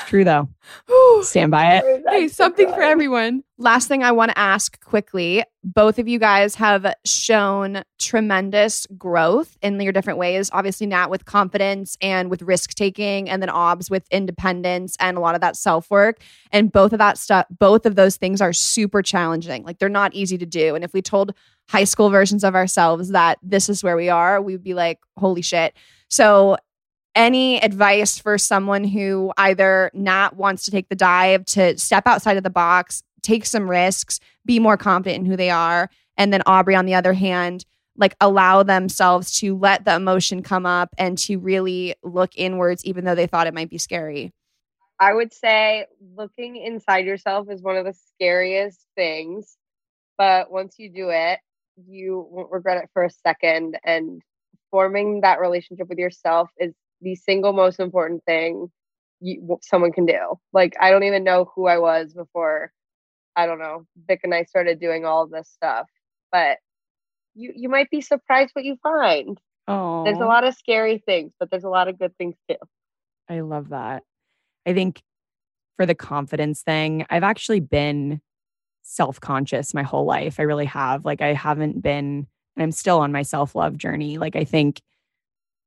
S4: It's true though. [SIGHS] Stand by it.
S3: Hey, something for everyone. Last thing I want to ask quickly. Both of you guys have shown tremendous growth in your different ways. Obviously, Nat with confidence and with risk taking, and then Obs with independence and a lot of that self work. And both of that stuff, both of those things are super challenging. Like they're not easy to do. And if we told high school versions of ourselves that this is where we are, we'd be like, holy shit. So any advice for someone who either not wants to take the dive to step outside of the box, take some risks, be more confident in who they are, and then Aubrey on the other hand, like allow themselves to let the emotion come up and to really look inwards even though they thought it might be scary.
S5: I would say looking inside yourself is one of the scariest things. But once you do it, you won't regret it for a second. And forming that relationship with yourself is the single most important thing you, someone can do. Like, I don't even know who I was before, I don't know, Vic and I started doing all this stuff. But you, you might be surprised what you find.
S4: Oh,
S5: There's a lot of scary things, but there's a lot of good things too.
S4: I love that. I think for the confidence thing, I've actually been self conscious my whole life. I really have. Like, I haven't been, and I'm still on my self love journey. Like, I think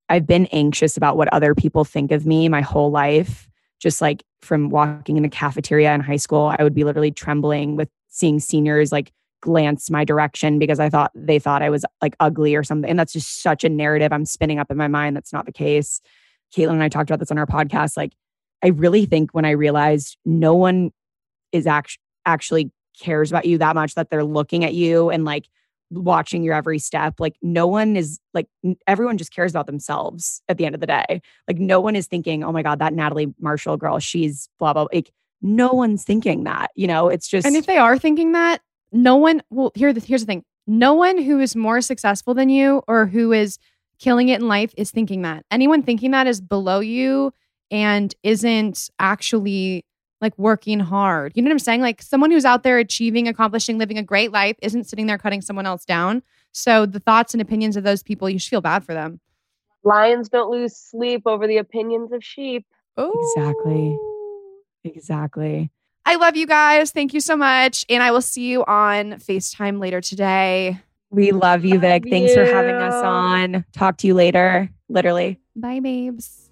S4: I've been anxious about what other people think of me my whole life. Just like from walking in the cafeteria in high school, I would be literally trembling with seeing seniors like glance my direction because I thought they thought I was like ugly or something. And that's just such a narrative I'm spinning up in my mind. That's not the case. Caitlin and I talked about this on our podcast. Like, I really think when I realized no one is act- actually cares about you that much that they're looking at you and like watching your every step. Like, no one is like, everyone just cares about themselves at the end of the day. Like, no one is thinking, oh my God, that Natalie Marshall girl, she's blah, blah. Like, no one's thinking that, you know, it's just.
S3: And if they are thinking that, no one, well, here, here's the thing no one who is more successful than you or who is killing it in life is thinking that. Anyone thinking that is below you and isn't actually like working hard. You know what I'm saying? Like someone who's out there achieving, accomplishing, living a great life isn't sitting there cutting someone else down. So the thoughts and opinions of those people, you should feel bad for them.
S5: Lions don't lose sleep over the opinions of sheep.
S4: Exactly. Exactly.
S3: I love you guys. Thank you so much. And I will see you on FaceTime later today.
S4: We love you, Vic.
S5: Love
S4: Thanks for having us on. Talk to you later. Literally.
S3: Bye, babes.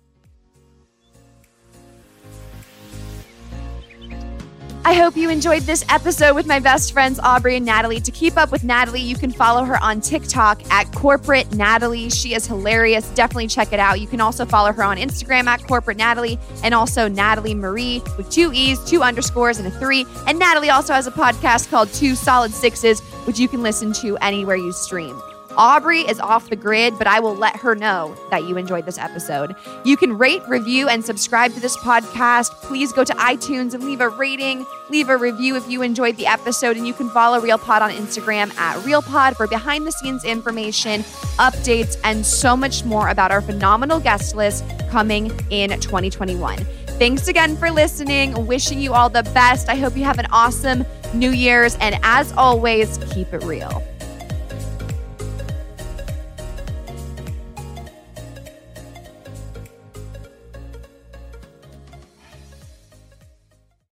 S3: I hope you enjoyed this episode with my best friends Aubrey and Natalie. To keep up with Natalie, you can follow her on TikTok at Corporate Natalie. She is hilarious. Definitely check it out. You can also follow her on Instagram at Corporate Natalie and also Natalie Marie with two E's, two underscores, and a three. And Natalie also has a podcast called Two Solid Sixes, which you can listen to anywhere you stream. Aubrey is off the grid, but I will let her know that you enjoyed this episode. You can rate, review, and subscribe to this podcast. Please go to iTunes and leave a rating, leave a review if you enjoyed the episode, and you can follow RealPod on Instagram at RealPod for behind the scenes information, updates, and so much more about our phenomenal guest list coming in 2021. Thanks again for listening. Wishing you all the best. I hope you have an awesome New Year's, and as always, keep it real.